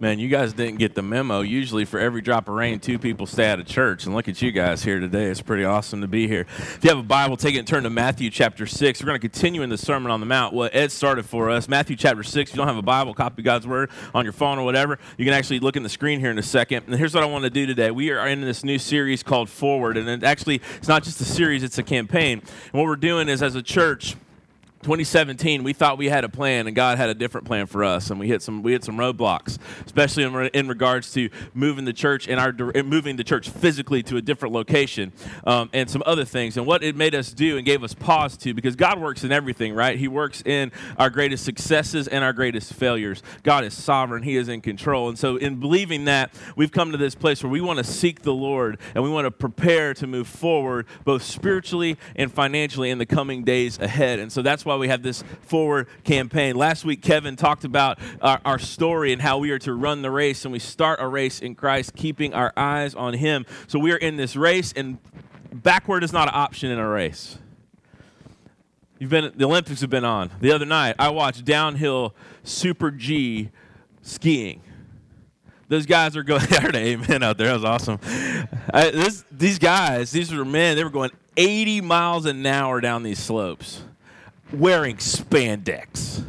Man, you guys didn't get the memo. Usually, for every drop of rain, two people stay out of church. And look at you guys here today. It's pretty awesome to be here. If you have a Bible, take it and turn to Matthew chapter 6. We're going to continue in the Sermon on the Mount, what Ed started for us. Matthew chapter 6. If you don't have a Bible, copy God's Word on your phone or whatever. You can actually look in the screen here in a second. And here's what I want to do today. We are in this new series called Forward. And it actually, it's not just a series, it's a campaign. And what we're doing is, as a church, 2017 we thought we had a plan and god had a different plan for us and we hit some we hit some roadblocks especially in, in regards to moving the church in our moving the church physically to a different location um, and some other things. And what it made us do and gave us pause to because god works in everything right? He works in our greatest successes and our greatest failures. God is sovereign. He is in control. And so in believing that we've come to this place where we want to seek the lord and we want to prepare to move forward both spiritually and financially in the coming days ahead. And so that's why we have this forward campaign. Last week, Kevin talked about our, our story and how we are to run the race, and we start a race in Christ, keeping our eyes on Him. So we are in this race, and backward is not an option in a race. You've been the Olympics have been on. The other night, I watched downhill Super G skiing. Those guys are going. I heard an amen out there. That was awesome. I, this, these guys, these were men. They were going 80 miles an hour down these slopes wearing spandex.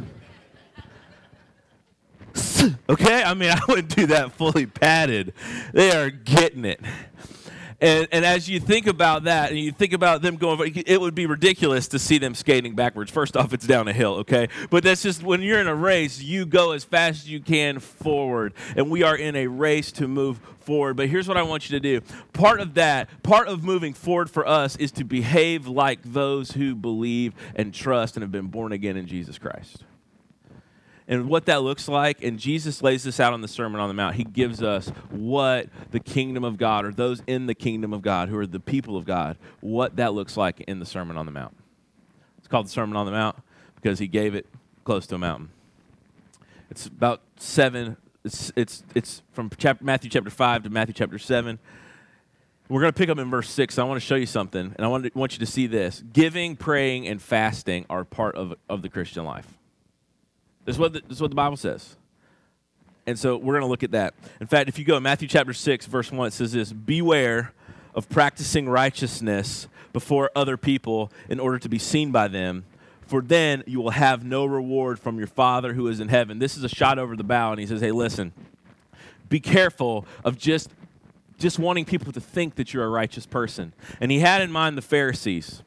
Okay? I mean, I wouldn't do that fully padded. They are getting it. And, and as you think about that, and you think about them going, it would be ridiculous to see them skating backwards. First off, it's down a hill, okay? But that's just when you're in a race, you go as fast as you can forward. And we are in a race to move forward. But here's what I want you to do part of that, part of moving forward for us is to behave like those who believe and trust and have been born again in Jesus Christ and what that looks like. And Jesus lays this out on the Sermon on the Mount. He gives us what the kingdom of God, or those in the kingdom of God, who are the people of God, what that looks like in the Sermon on the Mount. It's called the Sermon on the Mount because he gave it close to a mountain. It's about seven. It's it's it's from chapter, Matthew chapter five to Matthew chapter seven. We're going to pick up in verse 6. I want to show you something, and I want, to, want you to see this. Giving, praying, and fasting are part of, of the Christian life. This is what the, this is what the Bible says. And so we're going to look at that. In fact, if you go in Matthew chapter 6, verse 1, it says this Beware of practicing righteousness before other people in order to be seen by them, for then you will have no reward from your Father who is in heaven. This is a shot over the bow, and he says, Hey, listen, be careful of just, just wanting people to think that you're a righteous person. And he had in mind the Pharisees.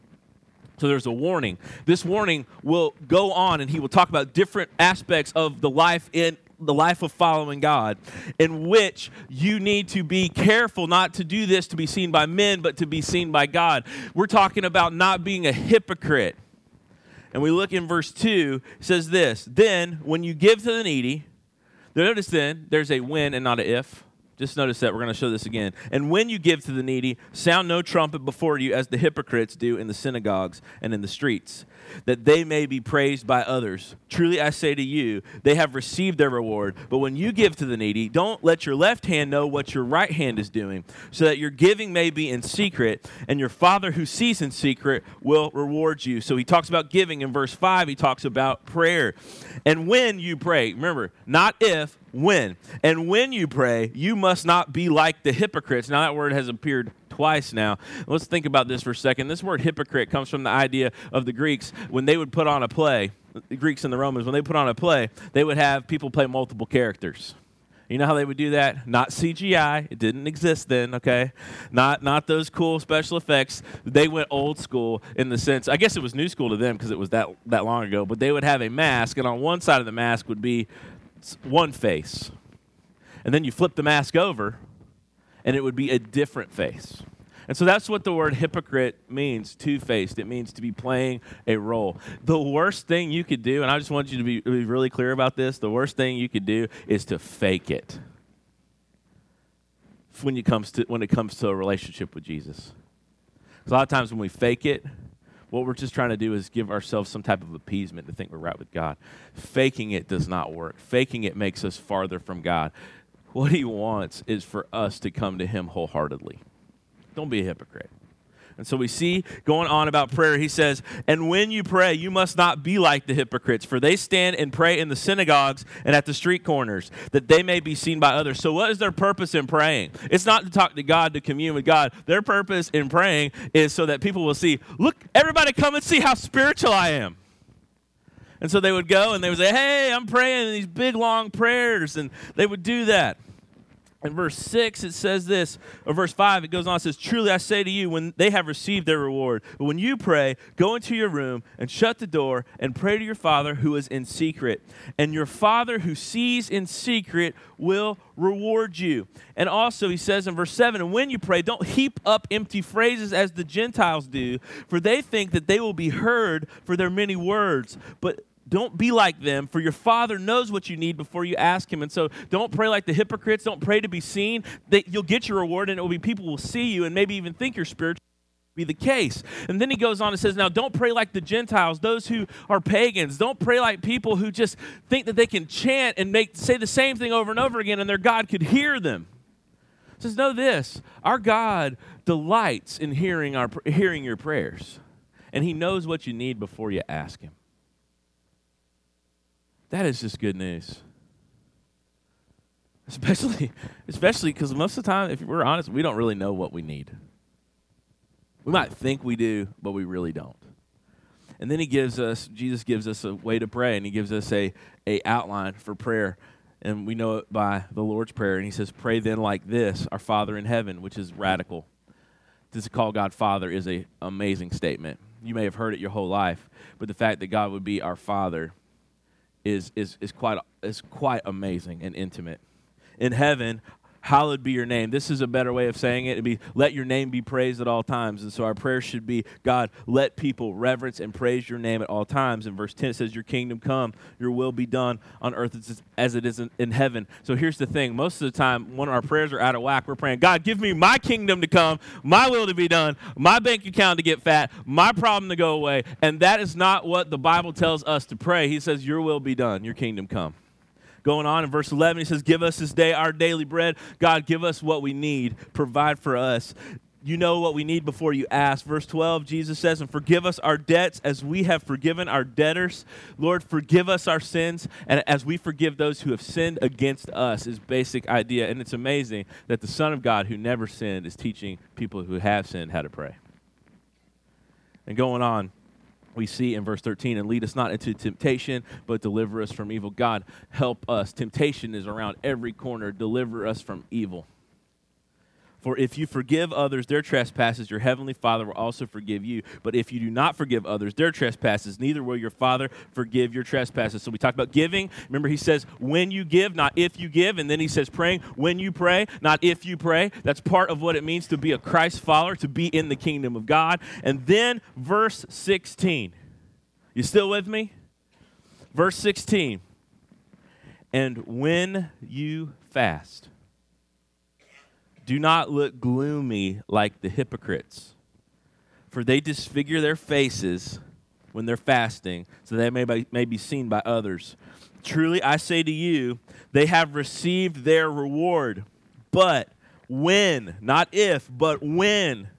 So there's a warning. This warning will go on and he will talk about different aspects of the life in the life of following God, in which you need to be careful not to do this to be seen by men, but to be seen by God. We're talking about not being a hypocrite. And we look in verse 2, says this Then, when you give to the needy, notice then, there's a when and not a if. Just notice that. We're going to show this again. And when you give to the needy, sound no trumpet before you, as the hypocrites do in the synagogues and in the streets, that they may be praised by others. Truly I say to you, they have received their reward. But when you give to the needy, don't let your left hand know what your right hand is doing, so that your giving may be in secret, and your Father who sees in secret will reward you. So he talks about giving in verse 5, he talks about prayer. And when you pray, remember, not if, when. And when you pray, you must not be like the hypocrites. Now, that word has appeared twice now. Let's think about this for a second. This word hypocrite comes from the idea of the Greeks when they would put on a play, the Greeks and the Romans, when they put on a play, they would have people play multiple characters. You know how they would do that? Not CGI. It didn't exist then, okay? Not not those cool special effects. They went old school in the sense I guess it was new school to them because it was that that long ago, but they would have a mask and on one side of the mask would be one face. And then you flip the mask over, and it would be a different face. And so that's what the word hypocrite means two faced. It means to be playing a role. The worst thing you could do, and I just want you to be, be really clear about this the worst thing you could do is to fake it when, it comes to, when it comes to a relationship with Jesus. Because a lot of times when we fake it, what we're just trying to do is give ourselves some type of appeasement to think we're right with God. Faking it does not work. Faking it makes us farther from God. What He wants is for us to come to Him wholeheartedly. Don't be a hypocrite. And so we see going on about prayer, he says, And when you pray, you must not be like the hypocrites, for they stand and pray in the synagogues and at the street corners, that they may be seen by others. So, what is their purpose in praying? It's not to talk to God, to commune with God. Their purpose in praying is so that people will see, Look, everybody come and see how spiritual I am. And so they would go and they would say, Hey, I'm praying these big long prayers. And they would do that. In verse 6, it says this, or verse 5, it goes on, it says, Truly I say to you, when they have received their reward, but when you pray, go into your room and shut the door and pray to your Father who is in secret. And your Father who sees in secret will reward you. And also, he says in verse 7, and when you pray, don't heap up empty phrases as the Gentiles do, for they think that they will be heard for their many words. But don't be like them, for your Father knows what you need before you ask Him. And so don't pray like the hypocrites. Don't pray to be seen. You'll get your reward, and it will be people will see you and maybe even think you're spiritual. Be the case. And then he goes on and says, Now don't pray like the Gentiles, those who are pagans. Don't pray like people who just think that they can chant and make say the same thing over and over again and their God could hear them. He says, Know this our God delights in hearing, our, hearing your prayers, and he knows what you need before you ask him. That is just good news. Especially, especially because most of the time, if we're honest, we don't really know what we need. We might think we do, but we really don't. And then he gives us, Jesus gives us a way to pray, and he gives us a, a outline for prayer. And we know it by the Lord's Prayer. And he says, Pray then like this, our Father in heaven, which is radical. To call God Father is an amazing statement. You may have heard it your whole life, but the fact that God would be our Father is, is, is, quite, is quite amazing and intimate. In heaven, hallowed be your name. This is a better way of saying it. It'd be let your name be praised at all times. And so our prayer should be, God, let people reverence and praise your name at all times. And verse 10 it says, Your kingdom come, your will be done on earth as it is in heaven. So here's the thing. Most of the time when our prayers are out of whack, we're praying, God, give me my kingdom to come, my will to be done, my bank account to get fat, my problem to go away. And that is not what the Bible tells us to pray. He says, Your will be done, your kingdom come going on in verse 11 he says give us this day our daily bread god give us what we need provide for us you know what we need before you ask. Verse 12, Jesus says, And forgive us our debts as we have forgiven our debtors. Lord, forgive us our sins, and as we forgive those who have sinned against us, is basic idea. And it's amazing that the Son of God, who never sinned, is teaching people who have sinned how to pray. And going on, we see in verse 13, and lead us not into temptation, but deliver us from evil. God, help us. Temptation is around every corner. Deliver us from evil. For if you forgive others their trespasses, your heavenly Father will also forgive you. But if you do not forgive others their trespasses, neither will your Father forgive your trespasses. So we talked about giving. Remember, he says, when you give, not if you give. And then he says, praying, when you pray, not if you pray. That's part of what it means to be a Christ follower, to be in the kingdom of God. And then verse 16. You still with me? Verse 16. And when you fast, do not look gloomy like the hypocrites, for they disfigure their faces when they're fasting, so they may be, may be seen by others. Truly, I say to you, they have received their reward. But when, not if, but when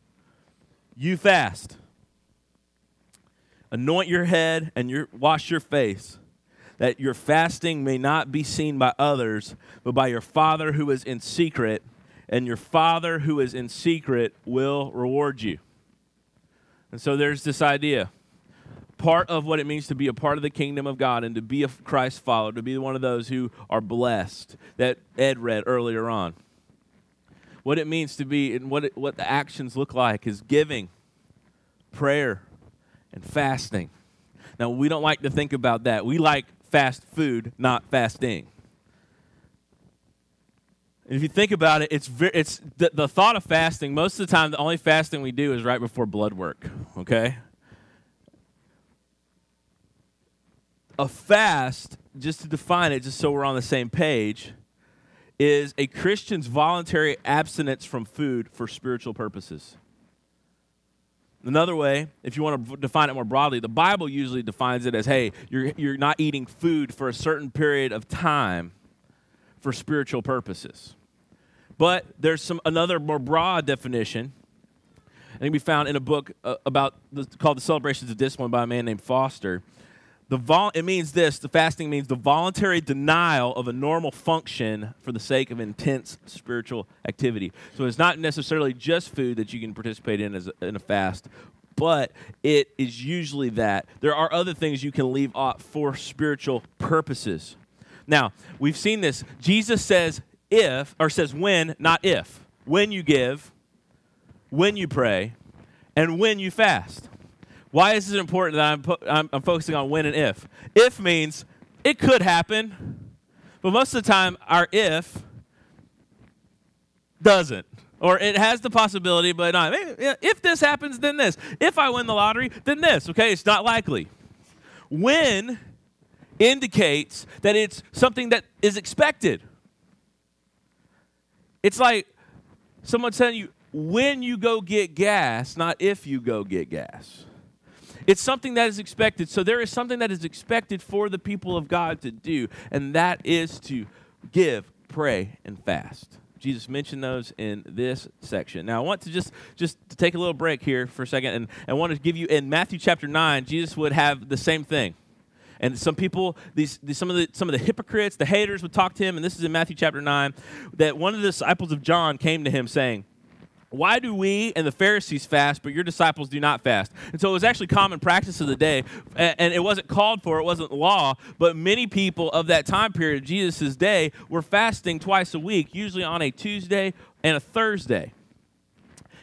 you fast, anoint your head and your, wash your face, that your fasting may not be seen by others, but by your Father who is in secret and your Father who is in secret will reward you. And so there's this idea. Part of what it means to be a part of the kingdom of God and to be a Christ follower, to be one of those who are blessed, that Ed read earlier on. What it means to be and what, it, what the actions look like is giving, prayer, and fasting. Now, we don't like to think about that. We like fast food, not fasting. If you think about it, it's, very, it's the, the thought of fasting, most of the time, the only fasting we do is right before blood work, okay? A fast, just to define it, just so we're on the same page, is a Christian's voluntary abstinence from food for spiritual purposes. Another way, if you want to define it more broadly, the Bible usually defines it as hey, you're, you're not eating food for a certain period of time for spiritual purposes. But there's some another more broad definition I think we found in a book uh, about the, called The Celebrations of Discipline by a man named Foster. The vol- it means this the fasting means the voluntary denial of a normal function for the sake of intense spiritual activity. So it's not necessarily just food that you can participate in as a, in a fast, but it is usually that. There are other things you can leave off for spiritual purposes. Now, we've seen this. Jesus says if, or says when, not if. When you give, when you pray, and when you fast. Why is it important that I'm, I'm, I'm focusing on when and if? If means it could happen, but most of the time, our if doesn't. Or it has the possibility, but not. If this happens, then this. If I win the lottery, then this. Okay, it's not likely. When indicates that it's something that is expected. It's like someone telling you when you go get gas, not if you go get gas. It's something that is expected. So there is something that is expected for the people of God to do, and that is to give, pray, and fast. Jesus mentioned those in this section. Now I want to just just to take a little break here for a second and I want to give you in Matthew chapter 9, Jesus would have the same thing. And some people, these, these, some of the some of the hypocrites, the haters would talk to him, and this is in Matthew chapter 9, that one of the disciples of John came to him saying, why do we and the Pharisees fast, but your disciples do not fast? And so it was actually common practice of the day, and it wasn't called for, it wasn't law, but many people of that time period, Jesus' day, were fasting twice a week, usually on a Tuesday and a Thursday.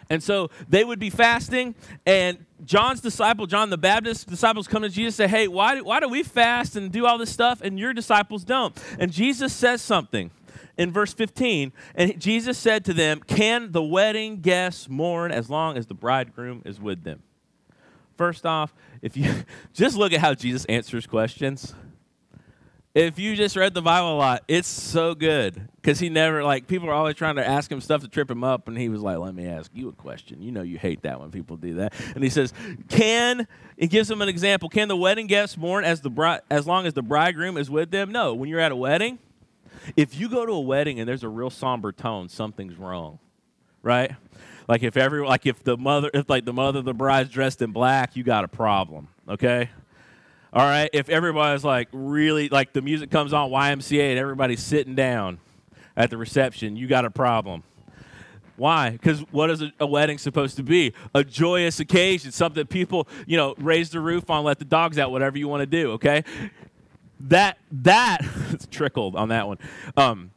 And so they would be fasting, and John's disciple, John the Baptist, disciples come to Jesus and say, Hey, why do, why do we fast and do all this stuff, and your disciples don't? And Jesus says something in verse 15. And Jesus said to them, Can the wedding guests mourn as long as the bridegroom is with them? First off, if you just look at how Jesus answers questions. If you just read the Bible a lot, it's so good because he never like people are always trying to ask him stuff to trip him up, and he was like, "Let me ask you a question." You know, you hate that when people do that. And he says, "Can it gives them an example? Can the wedding guests mourn as the bride as long as the bridegroom is with them? No. When you're at a wedding, if you go to a wedding and there's a real somber tone, something's wrong, right? Like if every like if the mother if like the mother of the bride's dressed in black, you got a problem, okay? All right. If everybody's like really like the music comes on YMCA and everybody's sitting down at the reception, you got a problem. Why? Because what is a, a, wedding supposed to be? A joyous occasion, something people, you know, raise the roof on, let the dogs out, whatever you want to do, okay? that that it's trickled on that one. Um,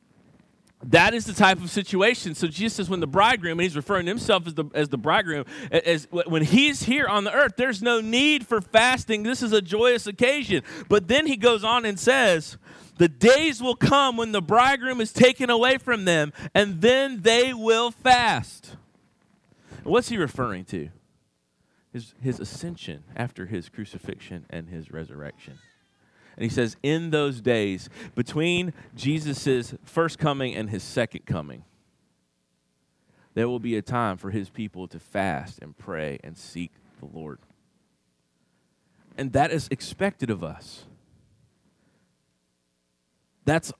that is the type of situation. So Jesus says, when the bridegroom, and he's referring to himself as the, as the bridegroom, as, when he's here on the earth, there's no need for fasting. This is a joyous occasion. But then he goes on and says, the days will come when the bridegroom is taken away from them, and then they will fast. what's he referring to? His, his ascension after his crucifixion and his resurrection. And he says, in those days, between Jesus' first coming and his second coming, there will be a time for his people to fast and pray and seek the Lord. And that is expected of us. That's,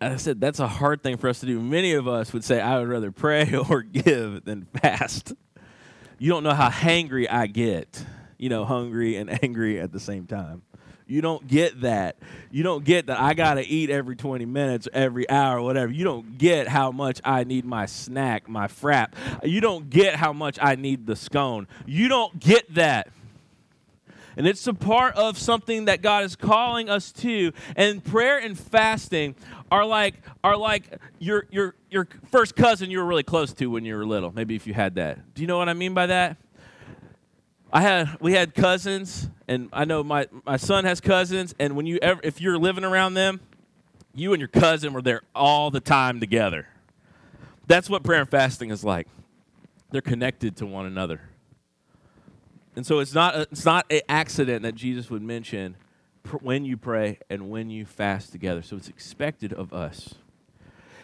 I said, that's a hard thing for us to do. Many of us would say, I would rather pray or give than fast. You don't know how hangry I get, you know, hungry and angry at the same time. You don't get that. You don't get that I got to eat every 20 minutes, every hour, whatever. You don't get how much I need my snack, my frap. You don't get how much I need the scone. You don't get that. And it's a part of something that God is calling us to. And prayer and fasting are like are like your your your first cousin you were really close to when you were little. Maybe if you had that. Do you know what I mean by that? I had we had cousins, and I know my my son has cousins, and when you ever if you're living around them, you and your cousin were there all the time together. That's what prayer and fasting is like. They're connected to one another. And so it's not a, it's not an accident that Jesus would mention pr- when you pray and when you fast together. So it's expected of us.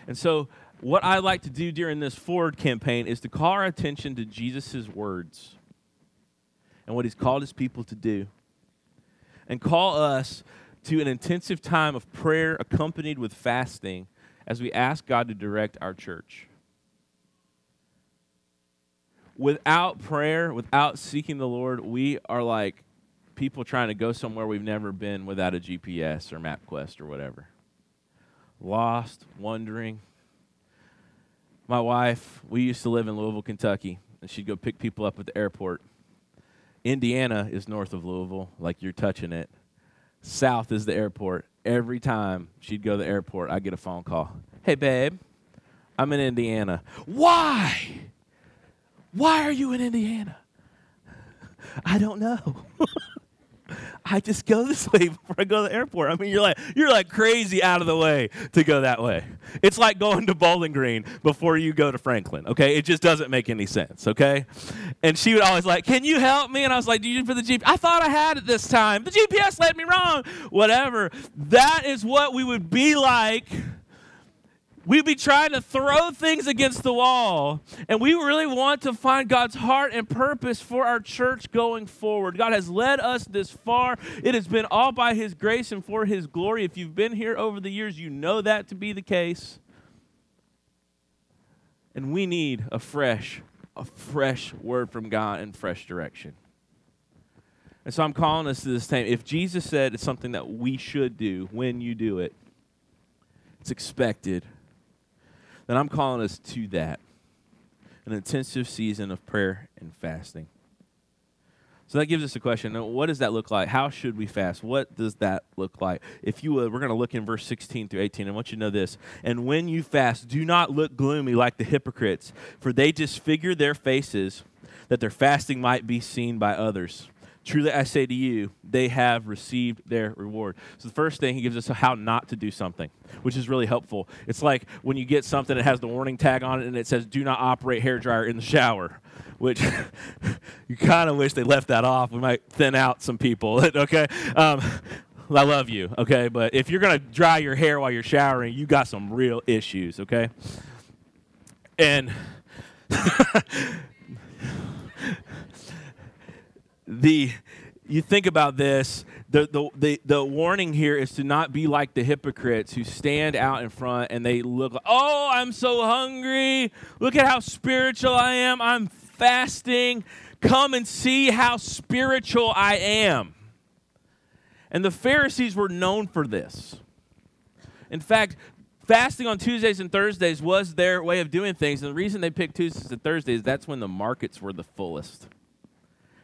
And so what I like to do during this forward campaign is to call our attention to Jesus' words and what He's called His people to do. And call us to an intensive time of prayer accompanied with fasting as we ask God to direct our church. without prayer, without seeking the Lord, we are like people trying to go somewhere we've never been without a GPS or MapQuest or whatever. Lost, wondering. My wife, we used to live in Louisville, Kentucky, and she'd go pick people up at the airport. Indiana is north of Louisville, like you're touching it. South is the airport. Every time she'd go to the airport, I'd get a phone call. Hey, babe, I'm in Indiana. Why? Why are you in Indiana? I don't know. I just go this way before I go to the airport. I mean, you're like you're like crazy out of the way to go that way. It's like going to Bowling Green before you go to Franklin. Okay, it just doesn't make any sense. Okay, and she would always like, "Can you help me?" And I was like, "Do you for the GPS?" I thought I had it this time. The GPS led me wrong. Whatever. That is what we would be like We'd be trying to throw things against the wall. And we really want to find God's heart and purpose for our church going forward. God has led us this far. It has been all by His grace and for His glory. If you've been here over the years, you know that to be the case. And we need a fresh, a fresh word from God and fresh direction. And so I'm calling us to this time. If Jesus said it's something that we should do when you do it, it's expected then I'm calling us to that an intensive season of prayer and fasting. So that gives us a question. What does that look like? How should we fast? What does that look like? If you would, we're going to look in verse 16 through 18. I want you to know this. And when you fast, do not look gloomy like the hypocrites, for they disfigure their faces that their fasting might be seen by others. Truly I say to you, they have received their reward. So the first thing he gives us how not to do something, which is really helpful. It's like when you get something that has the warning tag on it and it says do not operate hair dryer in the shower, which you kind of wish they left that off. We might thin out some people, okay? Um, I love you, okay? But if you're going to dry your hair while you're showering, you got some real issues, okay? And the you think about this the, the, the, the warning here is to not be like the hypocrites who stand out in front and they look like oh i'm so hungry. Look at how spiritual i am. I'm fasting. Come and see how spiritual i am. And the pharisees were known for this. In fact fasting on tuesdays and thursdays was their way of doing things. And the reason they picked tuesdays and thursdays that's when the markets were the fullest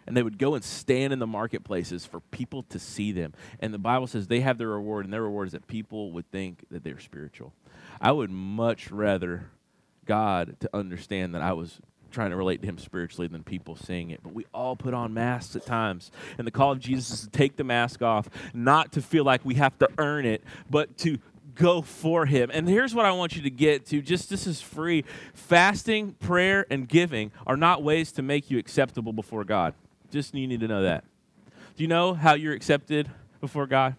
and they would go and stand in the marketplaces for people to see them. And the Bible says they have their reward, and their reward is that people would think that they're spiritual. I would much rather God to understand that I was trying to relate to him spiritually than people seeing it. But we all put on masks at times. And the call of Jesus is to take the mask off, not to feel like we have to earn it, but to go for him. And here's what I want you to get to just this is free. Fasting, prayer, and giving are not ways to make you acceptable before God. Just you need to know that. Do you know how you're accepted before God?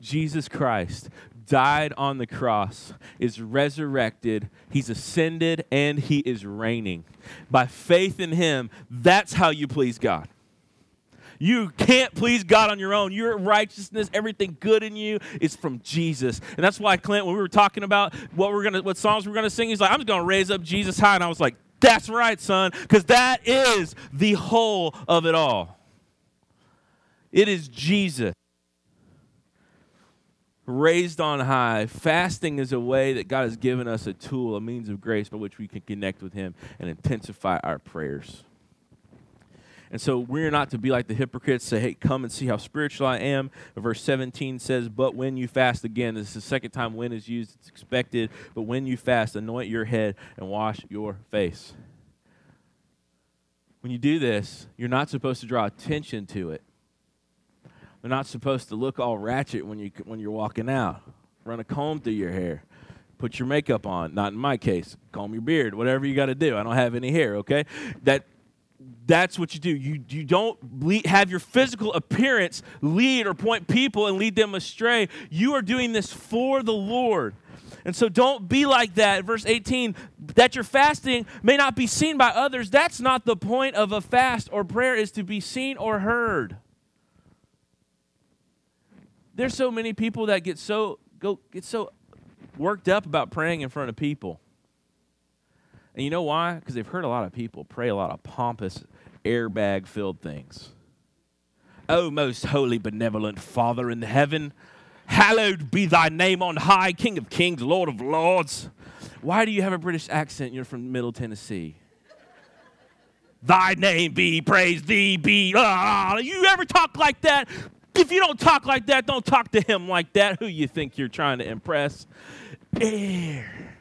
Jesus Christ died on the cross, is resurrected, he's ascended, and he is reigning. By faith in him, that's how you please God. You can't please God on your own. Your righteousness, everything good in you is from Jesus. And that's why Clint, when we were talking about what we're gonna what songs we're gonna sing, he's like, I'm just gonna raise up Jesus high. And I was like, that's right, son, because that is the whole of it all. It is Jesus. Raised on high, fasting is a way that God has given us a tool, a means of grace by which we can connect with Him and intensify our prayers. And so we're not to be like the hypocrites, say, hey, come and see how spiritual I am. Verse 17 says, but when you fast again, this is the second time when is used, it's expected, but when you fast, anoint your head and wash your face. When you do this, you're not supposed to draw attention to it. They're not supposed to look all ratchet when, you, when you're walking out. Run a comb through your hair. Put your makeup on. Not in my case. Comb your beard. Whatever you got to do. I don't have any hair, okay? That that's what you do. You, you don't lead, have your physical appearance lead or point people and lead them astray. You are doing this for the Lord. And so don't be like that. Verse 18, that your fasting may not be seen by others. That's not the point of a fast or prayer is to be seen or heard. There's so many people that get so go get so worked up about praying in front of people. And you know why? Because they've heard a lot of people pray a lot of pompous, airbag filled things. O most holy, benevolent Father in heaven, hallowed be thy name on high, King of kings, Lord of lords. Why do you have a British accent? You're from Middle Tennessee. thy name be praised, thee be. Ah, you ever talk like that? If you don't talk like that, don't talk to him like that. Who you think you're trying to impress? Air.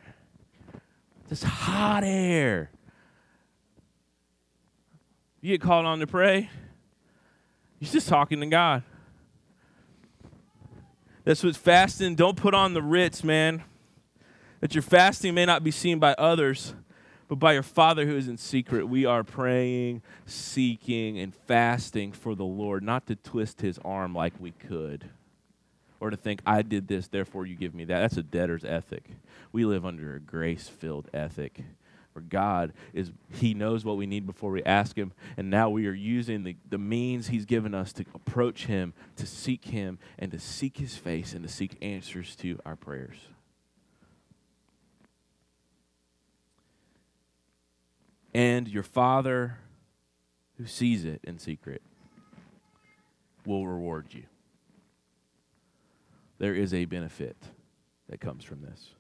This hot air. You get called on to pray, you're just talking to God. That's what fasting, don't put on the Ritz, man. That your fasting may not be seen by others, but by your Father who is in secret. We are praying, seeking, and fasting for the Lord, not to twist his arm like we could or to think, I did this, therefore you give me that. That's a debtor's ethic. We live under a grace filled ethic where God is, He knows what we need before we ask Him. And now we are using the, the means He's given us to approach Him, to seek Him, and to seek His face and to seek answers to our prayers. And your Father who sees it in secret will reward you there is a benefit that comes from this.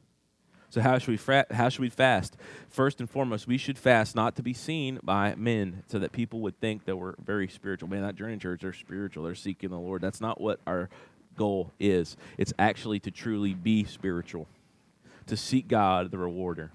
So how should we fra- how should we fast? First and foremost, we should fast not to be seen by men, so that people would think that we're very spiritual. Man, that journey church, they're spiritual. They're seeking the Lord. That's not what our goal is. It's actually to truly be spiritual, to seek God, the rewarder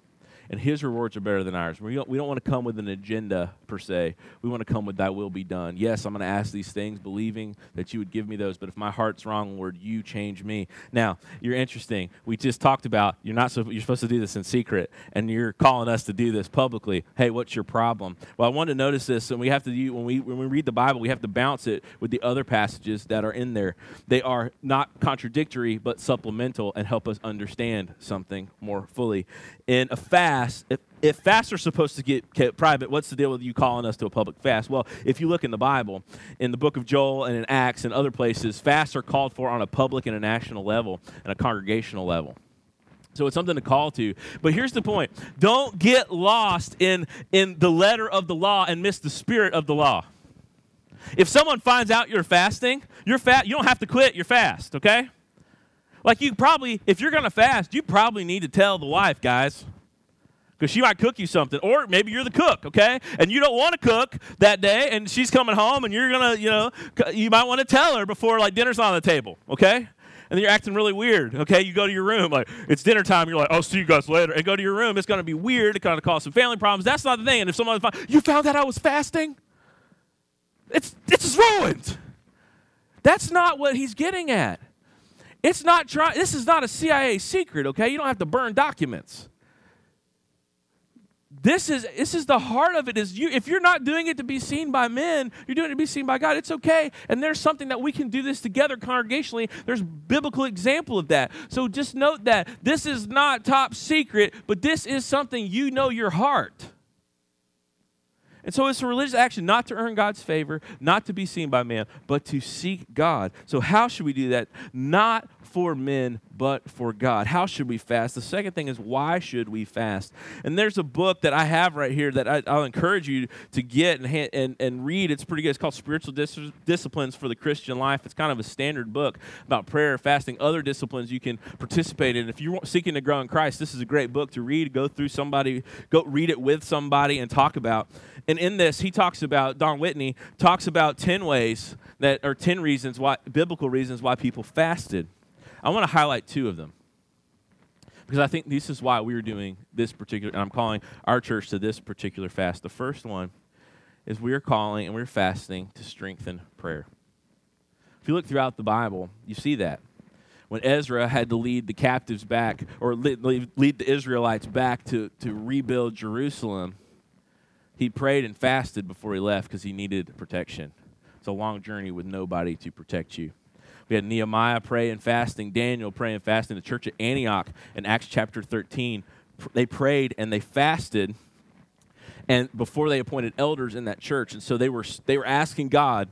and his rewards are better than ours. We don't, we don't want to come with an agenda per se. We want to come with thy will be done. Yes, I'm going to ask these things, believing that you would give me those. But if my heart's wrong, Lord, you change me. Now, you're interesting. We just talked about you're not so, you're supposed to do this in secret, and you're calling us to do this publicly. Hey, what's your problem? Well, I want to notice this, and we have to do, when we when we read the Bible, we have to bounce it with the other passages that are in there. They are not contradictory, but supplemental, and help us understand something more fully. In a fast fast, if, if fasts are supposed to get kept private, what's the deal with you calling us to a public fast? Well, if you look in the Bible, in the book of Joel and in Acts and other places, fasts are called for on a public and a national level and a congregational level. So it's something to call to. But here's the point don't get lost in, in the letter of the law and miss the spirit of the law. If someone finds out you're fasting, you're fat, you don't have to quit your fast, okay? Like you probably, if you're gonna fast, you probably need to tell the wife, guys because she might cook you something or maybe you're the cook okay? And you don't want to cook that day and she's coming home and you're gonna you know you might want to tell her before like dinner's on the table okay? And then you're acting really weird okay? You go to your room like it's dinner time you're like i'll see you guys later and go to your room. It's to be weird it kind of cause some family problems. That's not the thing and if someone you found out i was fasting? It's it's ruined! That's not what he's getting at. It's not trying this is not a cia secret okay? You don't have to burn documents this is this is the heart of it is you if you're not doing it to be seen by men you're doing it to be seen by god it's okay and there's something that we can do this together congregationally there's biblical example of that so just note that this is not top secret but this is something you know your heart and so it's a religious action not to earn God's favor, not to be seen by man, but to seek God. So, how should we do that? Not for men, but for God. How should we fast? The second thing is, why should we fast? And there's a book that I have right here that I, will encourage you to get and, and, and read. It's pretty good. It's called Spiritual Dis- Disciplines for the Christian Life. It's kind of a standard book about prayer, fasting, other disciplines you can participate in. If you're seeking to grow in Christ, this is a great book to read. Go through somebody, go read it with somebody and talk about. And in this, he talks about, Don Whitney talks about 10 ways that, or 10 reasons why, biblical reasons why people fasted. I want to highlight two of them because I think this is why we are doing this particular, and I'm calling our church to this particular fast. The first one is we are calling and we're fasting to strengthen prayer. If you look throughout the Bible, you see that. When Ezra had to lead the captives back, or lead, lead the Israelites back to, to rebuild Jerusalem, he prayed and fasted before he left because he needed protection. It's a long journey with nobody to protect you. We had Nehemiah praying and fasting, Daniel praying and fasting, the church at Antioch in Acts chapter 13. They prayed and they fasted and before they appointed elders in that church. And so they were they were asking God,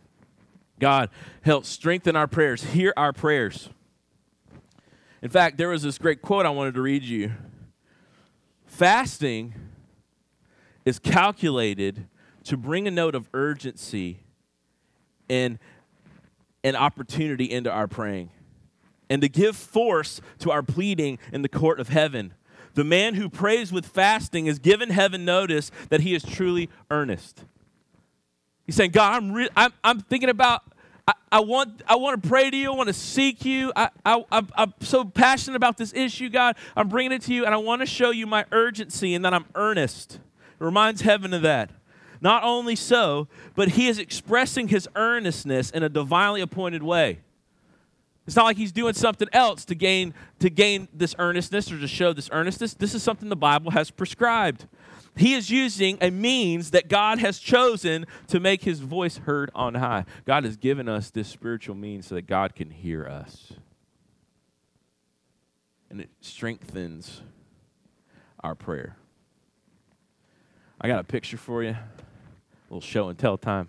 God, help strengthen our prayers, hear our prayers. In fact, there was this great quote I wanted to read you. Fasting is calculated to bring a note of urgency and an opportunity into our praying and to give force to our pleading in the court of heaven. The man who prays with fasting is given heaven notice that he is truly earnest. He's saying, God, I'm, re- I'm, I'm thinking about, I, I, want, I want to pray to you. I want to seek you. I, I, I'm, I'm so passionate about this issue, God. I'm bringing it to you, and I want to show you my urgency and that I'm earnest. It reminds heaven of that. Not only so, but he is expressing his earnestness in a divinely appointed way. It's not like he's doing something else to gain to gain this earnestness or to show this earnestness. This is something the Bible has prescribed. He is using a means that God has chosen to make his voice heard on high. God has given us this spiritual means so that God can hear us. And it strengthens our prayer. I got a picture for you, little show and tell time.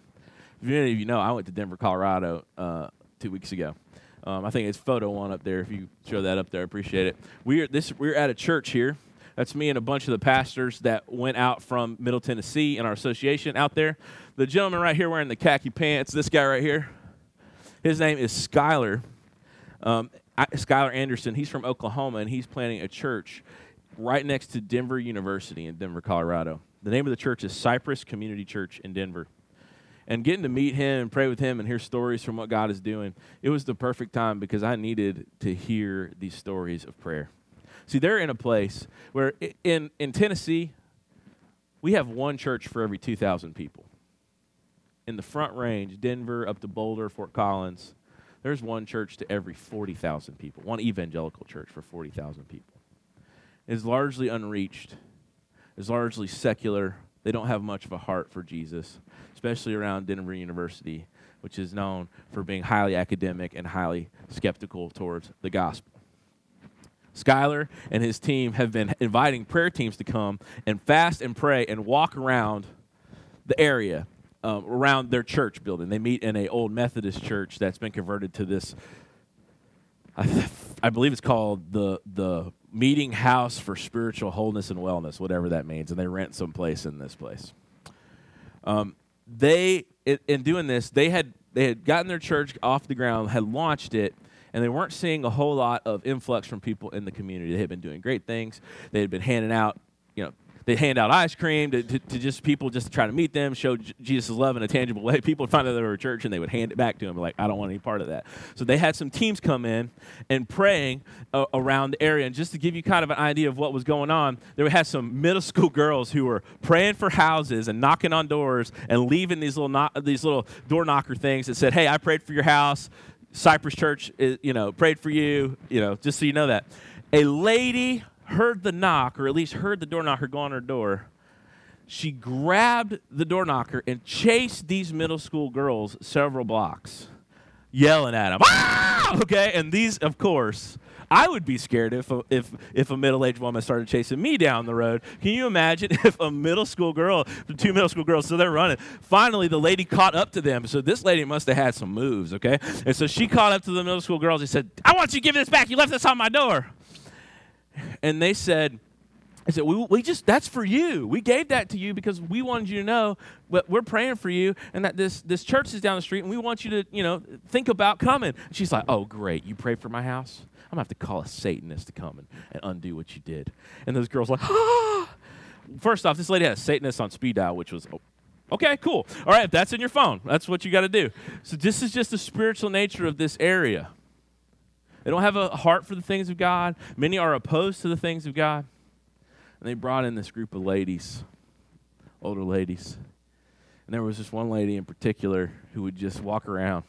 If any of you know, I went to Denver, Colorado uh, two weeks ago. Um, I think it's photo one up there. If you show that up there, I appreciate it. We're this we're at a church here that's me and a bunch of the pastors that went out from Middle Tennessee in our association out there. The gentleman right here wearing the khaki pants, this guy right here, his name is Skylar. Um, Skylar Anderson. He's from Oklahoma and he's planning a church right next to Denver University in Denver, Colorado. The name of the church is Cypress Community Church in Denver. And getting to meet him and pray with him and hear stories from what God is doing, it was the perfect time because I needed to hear these stories of prayer. See, they're in a place where in, in Tennessee, we have one church for every 2,000 people. In the front range, Denver up to Boulder, Fort Collins, there's one church to every 40,000 people, one evangelical church for 40,000 people. It's largely unreached, it's largely secular. They don't have much of a heart for Jesus, especially around Denver University, which is known for being highly academic and highly skeptical towards the gospel. Skylar and his team have been inviting prayer teams to come and fast and pray and walk around the area um, around their church building. They meet in a old Methodist church that's been converted to this. I, I believe it's called the the Meeting House for Spiritual Wholeness and Wellness, whatever that means, and they rent some place in this place. Um, they in, in doing this, they had they had gotten their church off the ground, had launched it, and they weren't seeing a whole lot of influx from people in the community. They had been doing great things. They had been handing out, you know, they hand out ice cream to, to, to, just people just to try to meet them, show Jesus' love in a tangible way. People would find out they were a church and they would hand it back to them, like, I don't want any part of that. So they had some teams come in and praying uh, around the area. And just to give you kind of an idea of what was going on, there had some middle school girls who were praying for houses and knocking on doors and leaving these little, no- these little door knocker things that said, Hey, I prayed for your house. Cypress Church, you know, prayed for you, you know, just so you know that. A lady heard the knock, or at least heard the door knocker go on her door. She grabbed the door knocker and chased these middle school girls several blocks, yelling at them. Ah! Okay, and these, of course, I would be scared if a, if if a middle aged woman started chasing me down the road. Can you imagine if a middle school girl, two middle school girls, so they're running. Finally, the lady caught up to them. So this lady must have had some moves, okay? And so she caught up to the middle school girls and said, "I want you to give this back. You left this on my door." And they said. I said, we, we just, that's for you. We gave that to you because we wanted you to know what we're praying for you and that this, this church is down the street and we want you to, you know, think about coming. And she's like, oh, great. You pray for my house? I'm going to have to call a Satanist to come and, and undo what you did. And those girls like, ah. First off, this lady had a Satanist on speed dial, which was, oh, okay, cool. All right, if that's in your phone, that's what you got to do. So this is just the spiritual nature of this area. They don't have a heart for the things of God. Many are opposed to the things of God. And they brought in this group of ladies, older ladies. And there was this one lady in particular who would just walk around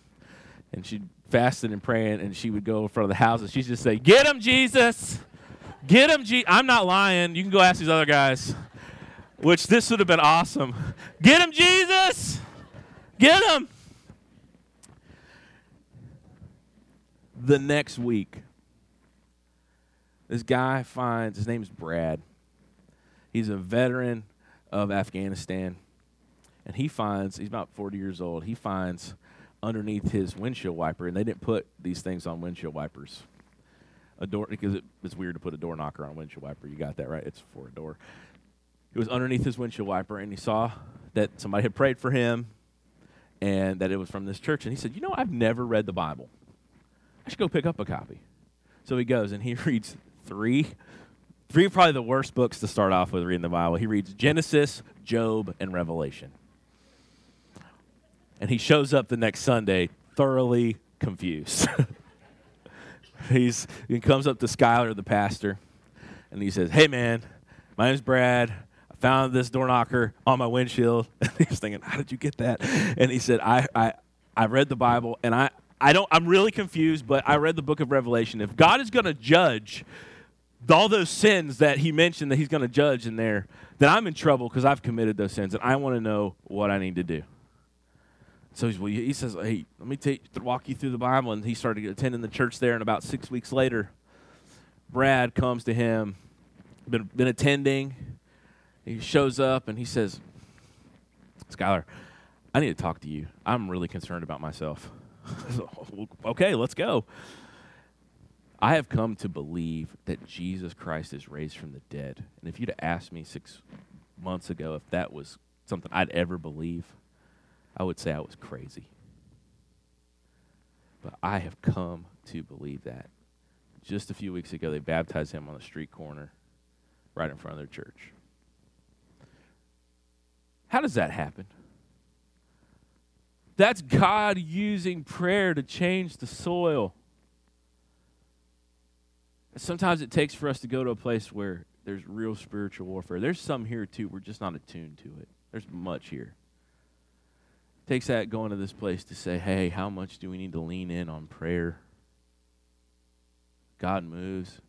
and she'd fasting and praying, and she would go in front of the houses. She'd just say, Get him, Jesus! Get him, Jesus! I'm not lying. You can go ask these other guys, which this would have been awesome. Get him, Jesus! Get him! The next week, this guy finds, his name's Brad. He's a veteran of Afghanistan. And he finds, he's about 40 years old, he finds underneath his windshield wiper, and they didn't put these things on windshield wipers. A door because it, it's weird to put a door knocker on a windshield wiper. You got that right? It's for a door. he was underneath his windshield wiper and he saw that somebody had prayed for him and that it was from this church. And he said, You know, I've never read the Bible. I should go pick up a copy. So he goes and he reads three, three probably the worst books to start off with reading the Bible. He reads Genesis, Job, and Revelation. And he shows up the next Sunday thoroughly confused. He's, he comes up to Skylar, the pastor, and he says, Hey, man, my name's Brad. I found this door knocker on my windshield. He's thinking, How did you get that? And he said, I, I, I read the Bible, and I, I don't, I'm really confused, but I read the book of Revelation. If God is going to judge all those sins that he mentioned that he's going to judge in there, then I'm in trouble because I've committed those sins, and I want to know what I need to do. So well, he says, hey, let me take, walk you through the Bible. And he started attending the church there. And about six weeks later, Brad comes to him, been, been attending. He shows up and he says, Skylar, I need to talk to you. I'm really concerned about myself. okay, let's go. I have come to believe that Jesus Christ is raised from the dead. And if you'd asked me six months ago if that was something I'd ever believe, I would say I was crazy. But I have come to believe that. Just a few weeks ago, they baptized him on the street corner right in front of their church. How does that happen? That's God using prayer to change the soil. Sometimes it takes for us to go to a place where there's real spiritual warfare. There's some here too. We're just not attuned to it. There's much here It takes that going to this place to say, hey, how much do we need to lean in on prayer? God moves.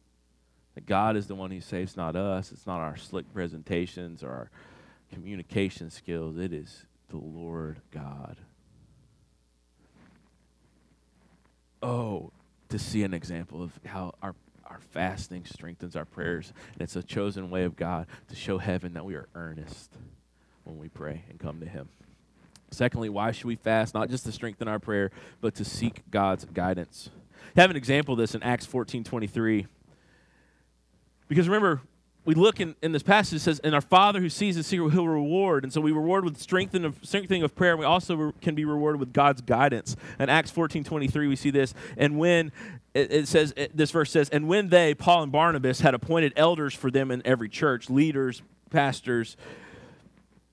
That God is the one who saves, not us. It's not our slick presentations or our communication skills. It is the Lord God. Oh, to see an example of how our our fasting strengthens our prayers. And it's a chosen way of God to show heaven that we are earnest when we pray and come to Him. Secondly, why should we fast? Not just to strengthen our prayer, but to seek God's guidance. I have an example of this in Acts 14 23. Because remember, we look in, in this passage, it says, And our Father who sees in secret, he'll reward. And so we reward with strengthening of, strengthening of prayer, and we also re- can be rewarded with God's guidance. In Acts 14 23, we see this. And when it, it says, it, this verse says, And when they, Paul and Barnabas, had appointed elders for them in every church, leaders, pastors,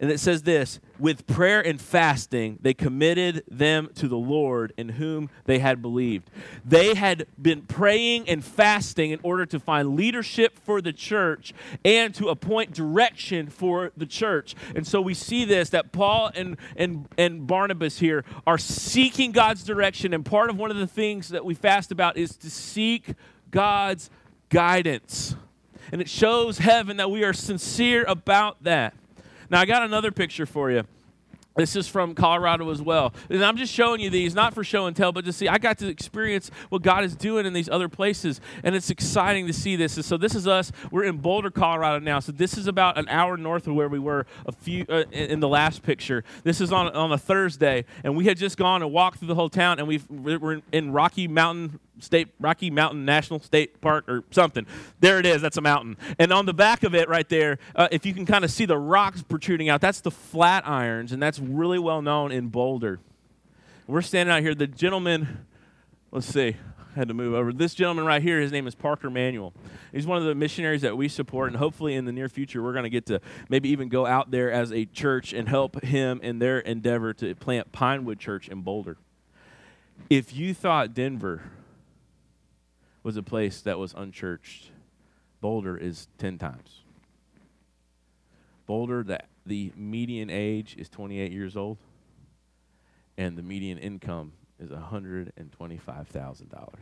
and it says this with prayer and fasting, they committed them to the Lord in whom they had believed. They had been praying and fasting in order to find leadership for the church and to appoint direction for the church. And so we see this that Paul and, and, and Barnabas here are seeking God's direction. And part of one of the things that we fast about is to seek God's guidance. And it shows heaven that we are sincere about that. Now, I got another picture for you. This is from Colorado as well. And I'm just showing you these, not for show and tell, but to see. I got to experience what God is doing in these other places, and it's exciting to see this. And so, this is us. We're in Boulder, Colorado now. So, this is about an hour north of where we were a few uh, in the last picture. This is on, on a Thursday, and we had just gone and walked through the whole town, and we we're in Rocky Mountain State Rocky Mountain National State Park or something. There it is. That's a mountain. And on the back of it, right there, uh, if you can kind of see the rocks protruding out, that's the Flatirons, and that's really well known in Boulder. We're standing out here. The gentleman, let's see, I had to move over. This gentleman right here, his name is Parker Manuel. He's one of the missionaries that we support, and hopefully in the near future, we're going to get to maybe even go out there as a church and help him in their endeavor to plant Pinewood Church in Boulder. If you thought Denver was a place that was unchurched. Boulder is 10 times. Boulder, the, the median age is 28 years old, and the median income is $125,000.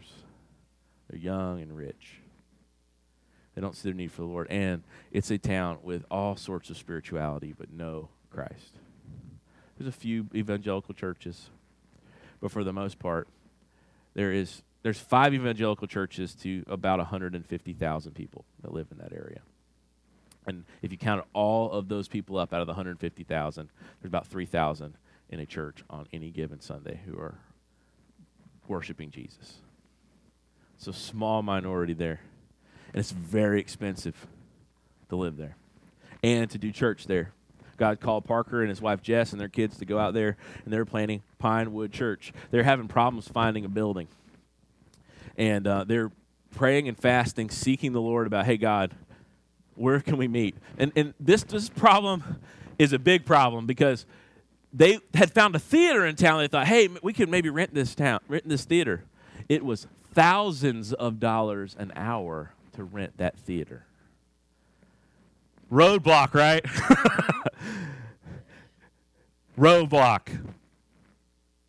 They're young and rich. They don't see their need for the Lord. And it's a town with all sorts of spirituality, but no Christ. There's a few evangelical churches, but for the most part, there is there's five evangelical churches to about 150,000 people that live in that area. And if you count all of those people up out of the 150,000, there's about 3,000 in a church on any given Sunday who are worshiping Jesus. It's a small minority there. And it's very expensive to live there. and to do church there. God called Parker and his wife Jess and their kids to go out there, and they're planning Pinewood Church. They're having problems finding a building, and uh, they're praying and fasting, seeking the Lord about, hey God, where can we meet? And and this this problem is a big problem because they had found a theater in town. They thought, hey, we could maybe rent this town, rent this theater. It was thousands of dollars an hour to rent that theater. Roadblock, right? Roadblock.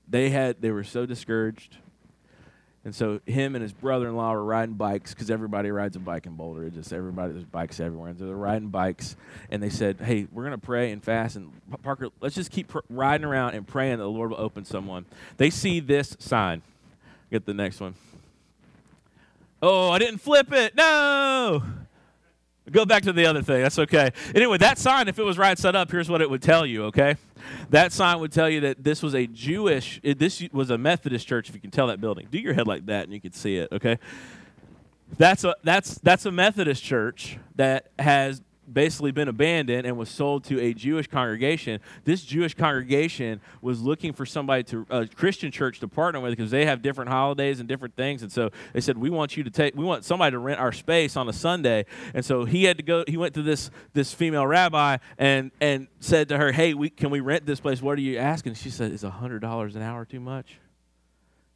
They had they were so discouraged. And so him and his brother-in-law were riding bikes because everybody rides a bike in Boulder. It's just everybody there's bikes everywhere. And so they're riding bikes, and they said, "Hey, we're gonna pray and fast, and Parker, let's just keep pr- riding around and praying that the Lord will open someone." They see this sign. Get the next one. Oh, I didn't flip it. No. Go back to the other thing. That's okay. Anyway, that sign, if it was right set up, here's what it would tell you, okay? That sign would tell you that this was a Jewish, this was a Methodist church, if you can tell that building. Do your head like that and you can see it, okay? That's a, that's, that's a Methodist church that has basically been abandoned and was sold to a Jewish congregation. This Jewish congregation was looking for somebody to a Christian church to partner with because they have different holidays and different things. And so they said, "We want you to take. We want somebody to rent our space on a Sunday." And so he had to go. He went to this this female rabbi and and said to her, "Hey, we can we rent this place? What are you asking?" She said, "Is a hundred dollars an hour too much?"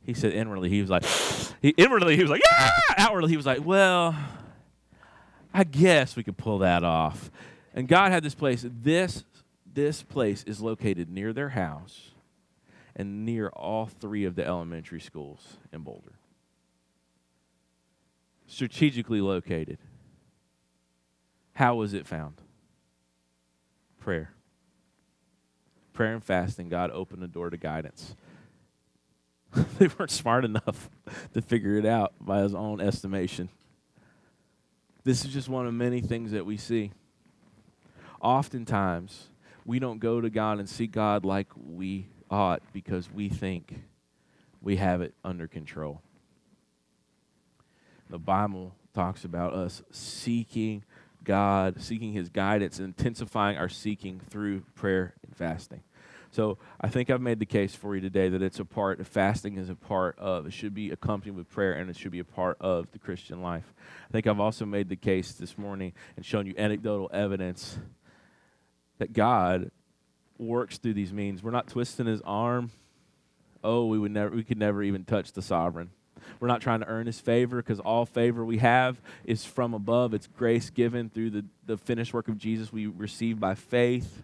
He said inwardly, he was like, he, inwardly he was like, yeah. Outwardly he was like, well, I guess we could pull that off. And God had this place. This, this place is located near their house and near all three of the elementary schools in Boulder. Strategically located. How was it found? Prayer. Prayer and fasting, God opened the door to guidance. they weren't smart enough to figure it out by his own estimation. This is just one of many things that we see. Oftentimes, we don't go to God and seek God like we ought because we think we have it under control. The Bible talks about us seeking God, seeking His guidance, intensifying our seeking through prayer and fasting. So I think I've made the case for you today that it's a part fasting is a part of it should be accompanied with prayer and it should be a part of the Christian life. I think I've also made the case this morning and shown you anecdotal evidence that God works through these means. We're not twisting his arm. Oh, we would never we could never even touch the sovereign. We're not trying to earn his favor because all favor we have is from above. It's grace given through the, the finished work of Jesus we receive by faith.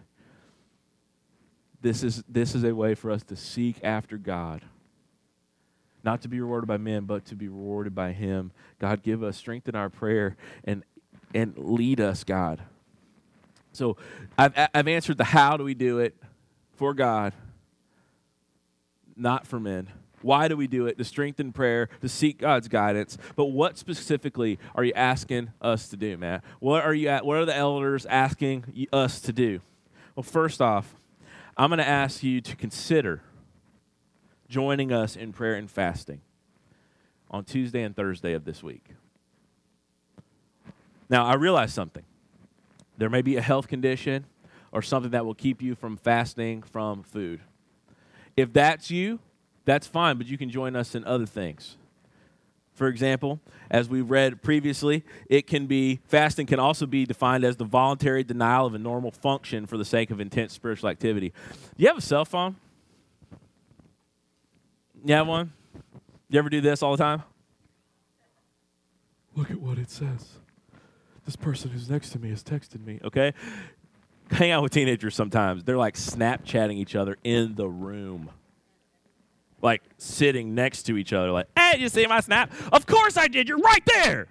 This is, this is a way for us to seek after God. Not to be rewarded by men, but to be rewarded by Him. God, give us strength in our prayer and, and lead us, God. So I've, I've answered the how do we do it for God, not for men. Why do we do it? To strengthen prayer, to seek God's guidance. But what specifically are you asking us to do, Matt? What are you at, what are the elders asking us to do? Well, first off, I'm going to ask you to consider joining us in prayer and fasting on Tuesday and Thursday of this week. Now, I realize something. There may be a health condition or something that will keep you from fasting from food. If that's you, that's fine, but you can join us in other things. For example, as we read previously, it can be fasting can also be defined as the voluntary denial of a normal function for the sake of intense spiritual activity. Do you have a cell phone? You have one? You ever do this all the time? Look at what it says. This person who's next to me has texted me, okay? Hang out with teenagers sometimes. They're like Snapchatting each other in the room like sitting next to each other, like, hey, you see my snap? Of course I did. You're right there.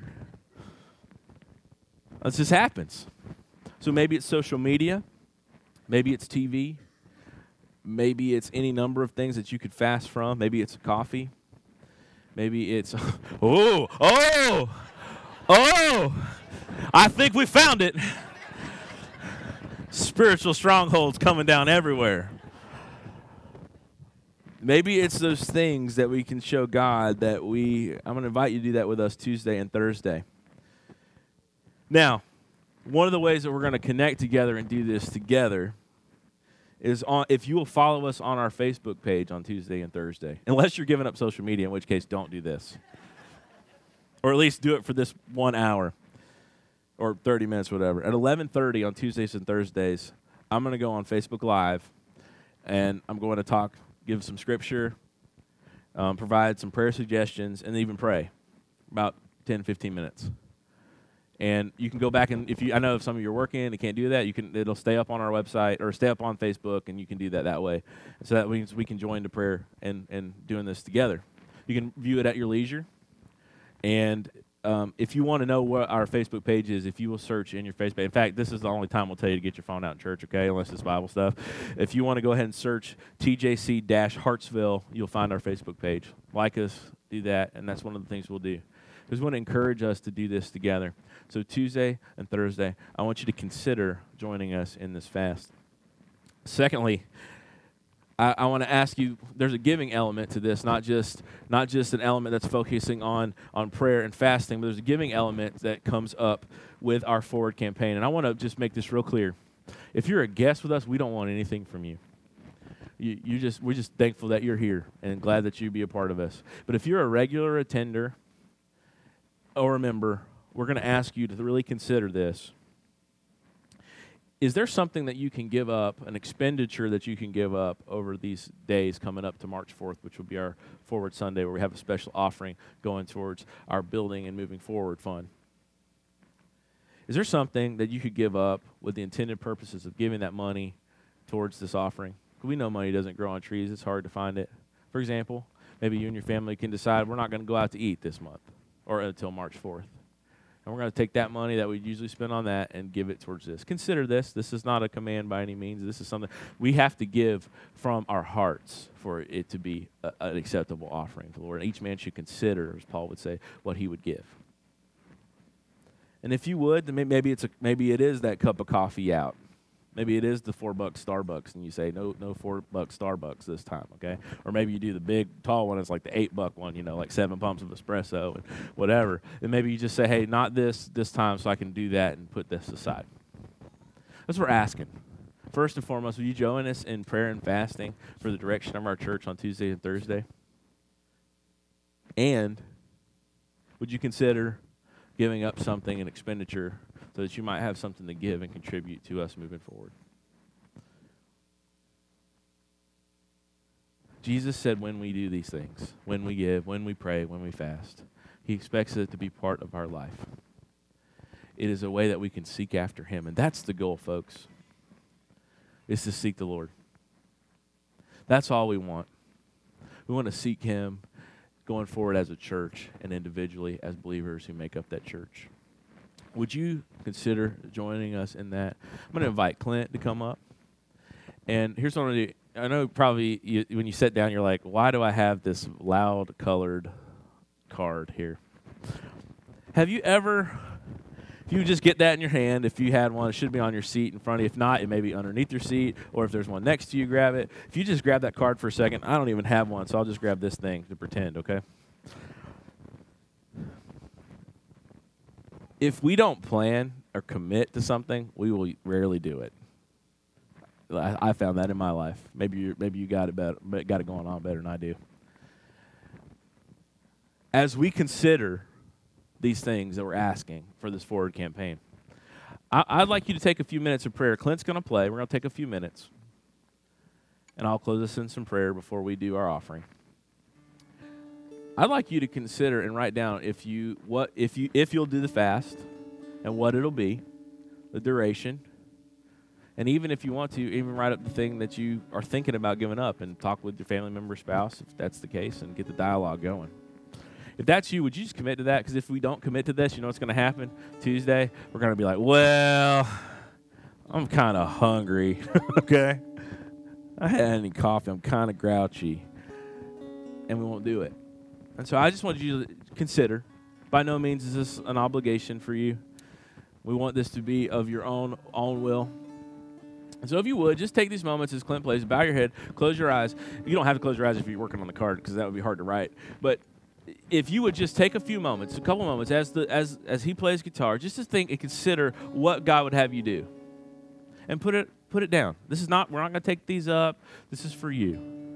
This just happens. So maybe it's social media, maybe it's TV, maybe it's any number of things that you could fast from. Maybe it's coffee. Maybe it's, oh, oh, oh, I think we found it. Spiritual strongholds coming down everywhere. Maybe it's those things that we can show God that we, I'm going to invite you to do that with us Tuesday and Thursday. Now, one of the ways that we're going to connect together and do this together is on if you will follow us on our Facebook page on Tuesday and Thursday. Unless you're giving up social media, in which case don't do this. or at least do it for this 1 hour or 30 minutes whatever. At 11:30 on Tuesdays and Thursdays, I'm going to go on Facebook Live and I'm going to talk, give some scripture, um, provide some prayer suggestions and even pray about 10 15 minutes. And you can go back and if you i know if some of you are working and can't do that you can it'll stay up on our website or stay up on facebook and you can do that that way. So that means we can join the prayer and and doing this together. You can view it at your leisure. And um, if you want to know what our Facebook page is, if you will search in your Facebook, in fact, this is the only time we'll tell you to get your phone out in church, okay? Unless it's Bible stuff. If you want to go ahead and search TJC Hartsville, you'll find our Facebook page. Like us, do that, and that's one of the things we'll do. Because we want to encourage us to do this together. So Tuesday and Thursday, I want you to consider joining us in this fast. Secondly, I, I want to ask you there's a giving element to this not just not just an element that's focusing on on prayer and fasting but there's a giving element that comes up with our forward campaign. And i want to just make this real clear. If you're a guest with us we don't want anything from you. You, you just we're just thankful that you're here and glad that you be a part of us. But if you're a regular attender or a member we're going to ask you to really consider this. Is there something that you can give up, an expenditure that you can give up over these days coming up to March 4th, which will be our Forward Sunday, where we have a special offering going towards our building and moving forward fund? Is there something that you could give up with the intended purposes of giving that money towards this offering? We know money doesn't grow on trees, it's hard to find it. For example, maybe you and your family can decide we're not going to go out to eat this month or until March 4th and we're going to take that money that we usually spend on that and give it towards this. Consider this. This is not a command by any means. This is something we have to give from our hearts for it to be a, an acceptable offering to the Lord. And each man should consider, as Paul would say, what he would give. And if you would, maybe it's a, maybe it is that cup of coffee out. Maybe it is the four bucks Starbucks, and you say no, no four bucks Starbucks this time, okay? Or maybe you do the big tall one. It's like the eight buck one, you know, like seven pumps of espresso and whatever. And maybe you just say, hey, not this this time, so I can do that and put this aside. That's what we're asking. First and foremost, will you join us in prayer and fasting for the direction of our church on Tuesday and Thursday? And would you consider giving up something, an expenditure so that you might have something to give and contribute to us moving forward. Jesus said when we do these things, when we give, when we pray, when we fast, he expects it to be part of our life. It is a way that we can seek after him. And that's the goal, folks, is to seek the Lord. That's all we want. We want to seek him going forward as a church and individually as believers who make up that church. Would you consider joining us in that? I'm going to invite Clint to come up. And here's what I'm going to do. I know probably you, when you sit down, you're like, why do I have this loud colored card here? Have you ever, if you just get that in your hand, if you had one, it should be on your seat in front of you. If not, it may be underneath your seat, or if there's one next to you, grab it. If you just grab that card for a second, I don't even have one, so I'll just grab this thing to pretend, okay? If we don't plan or commit to something, we will rarely do it. I, I found that in my life. Maybe you maybe you got it better, got it going on better than I do. As we consider these things that we're asking for this forward campaign, I, would like you to take a few minutes of prayer. Clint's going to play. We're going to take a few minutes, and I'll close us in some prayer before we do our offering. I'd like you to consider and write down if you what if you if you'll do the fast and what it'll be, the duration, and even if you want to, even write up the thing that you are thinking about giving up and talk with your family member, spouse, if that's the case, and get the dialogue going. If that's you, would you just commit to that? Because if we don't commit to this, you know what's going to happen Tuesday? We're going to be like, well, I'm kind of hungry. okay, I had any coffee. I'm kind of grouchy, and we won't do it. And so I just want you to consider. By no means is this an obligation for you. We want this to be of your own own will. And so if you would, just take these moments as Clint plays, bow your head, close your eyes. You don't have to close your eyes if you're working on the card because that would be hard to write. But if you would just take a few moments, a couple moments, as the as as he plays guitar, just to think and consider what God would have you do, and put it put it down. This is not. We're not going to take these up. This is for you.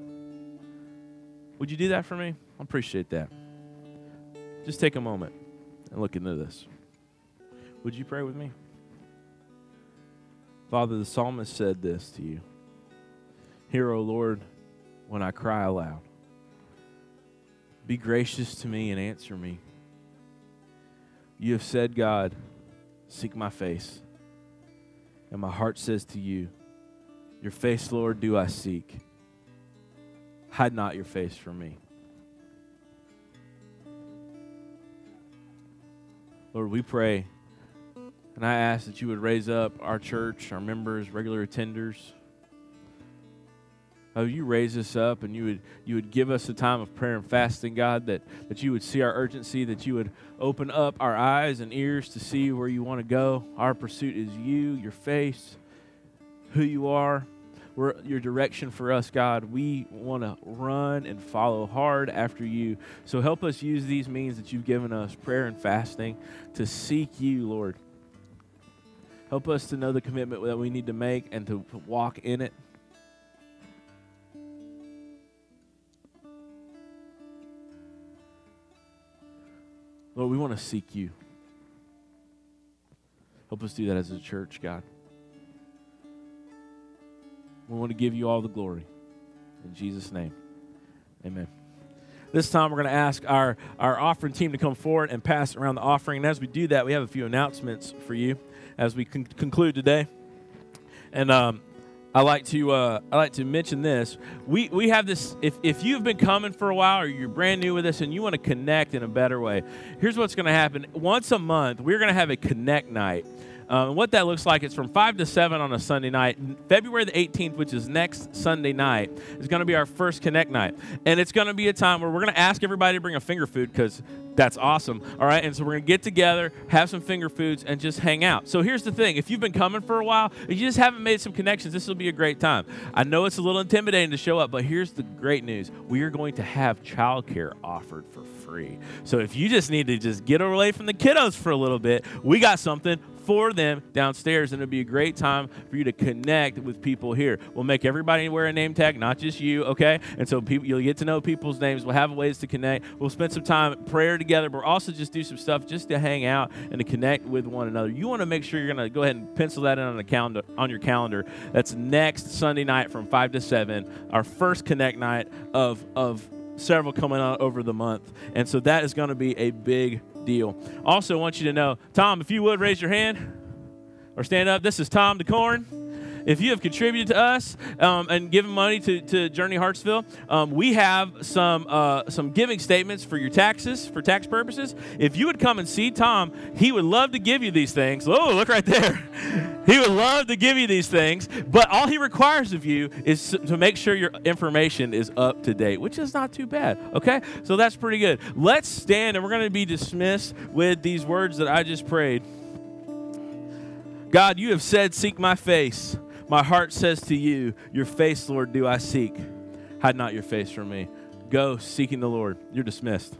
Would you do that for me? I appreciate that. Just take a moment and look into this. Would you pray with me? Father, the psalmist said this to you Hear, O Lord, when I cry aloud. Be gracious to me and answer me. You have said, God, seek my face. And my heart says to you, Your face, Lord, do I seek. Hide not your face from me. Lord, we pray and I ask that you would raise up our church, our members, regular attenders. Oh, you raise us up and you would you would give us a time of prayer and fasting, God, that, that you would see our urgency, that you would open up our eyes and ears to see where you want to go. Our pursuit is you, your face, who you are, we're, your direction for us, God. We want to run and follow hard after you. So help us use these means that you've given us, prayer and fasting, to seek you, Lord. Help us to know the commitment that we need to make and to walk in it. Lord, we want to seek you. Help us do that as a church, God. We want to give you all the glory. In Jesus' name, amen. This time we're going to ask our, our offering team to come forward and pass around the offering. And as we do that, we have a few announcements for you as we con- conclude today. And um, I like to uh, I like to mention this. We we have this. If if you've been coming for a while or you're brand new with us and you want to connect in a better way, here's what's going to happen. Once a month, we're going to have a connect night. Um, what that looks like, it's from 5 to 7 on a Sunday night. February the 18th, which is next Sunday night, is going to be our first Connect night. And it's going to be a time where we're going to ask everybody to bring a finger food because that's awesome. All right. And so we're going to get together, have some finger foods, and just hang out. So here's the thing if you've been coming for a while, if you just haven't made some connections, this will be a great time. I know it's a little intimidating to show up, but here's the great news we are going to have childcare offered for free. So if you just need to just get away from the kiddos for a little bit, we got something for them downstairs, and it'll be a great time for you to connect with people here. We'll make everybody wear a name tag, not just you, okay? And so people, you'll get to know people's names. We'll have ways to connect. We'll spend some time prayer together, but we'll also just do some stuff just to hang out and to connect with one another. You want to make sure you're going to go ahead and pencil that in on the calendar on your calendar. That's next Sunday night from five to seven, our first connect night of of several coming out over the month. And so that is going to be a big deal. Also, want you to know, Tom, if you would raise your hand or stand up. This is Tom DeCorn. If you have contributed to us um, and given money to, to Journey Hartsville, um, we have some uh, some giving statements for your taxes for tax purposes. If you would come and see Tom, he would love to give you these things. Oh, look right there. he would love to give you these things, but all he requires of you is to make sure your information is up to date, which is not too bad. Okay, so that's pretty good. Let's stand and we're going to be dismissed with these words that I just prayed. God, you have said, Seek my face. My heart says to you, Your face, Lord, do I seek. Hide not your face from me. Go seeking the Lord. You're dismissed.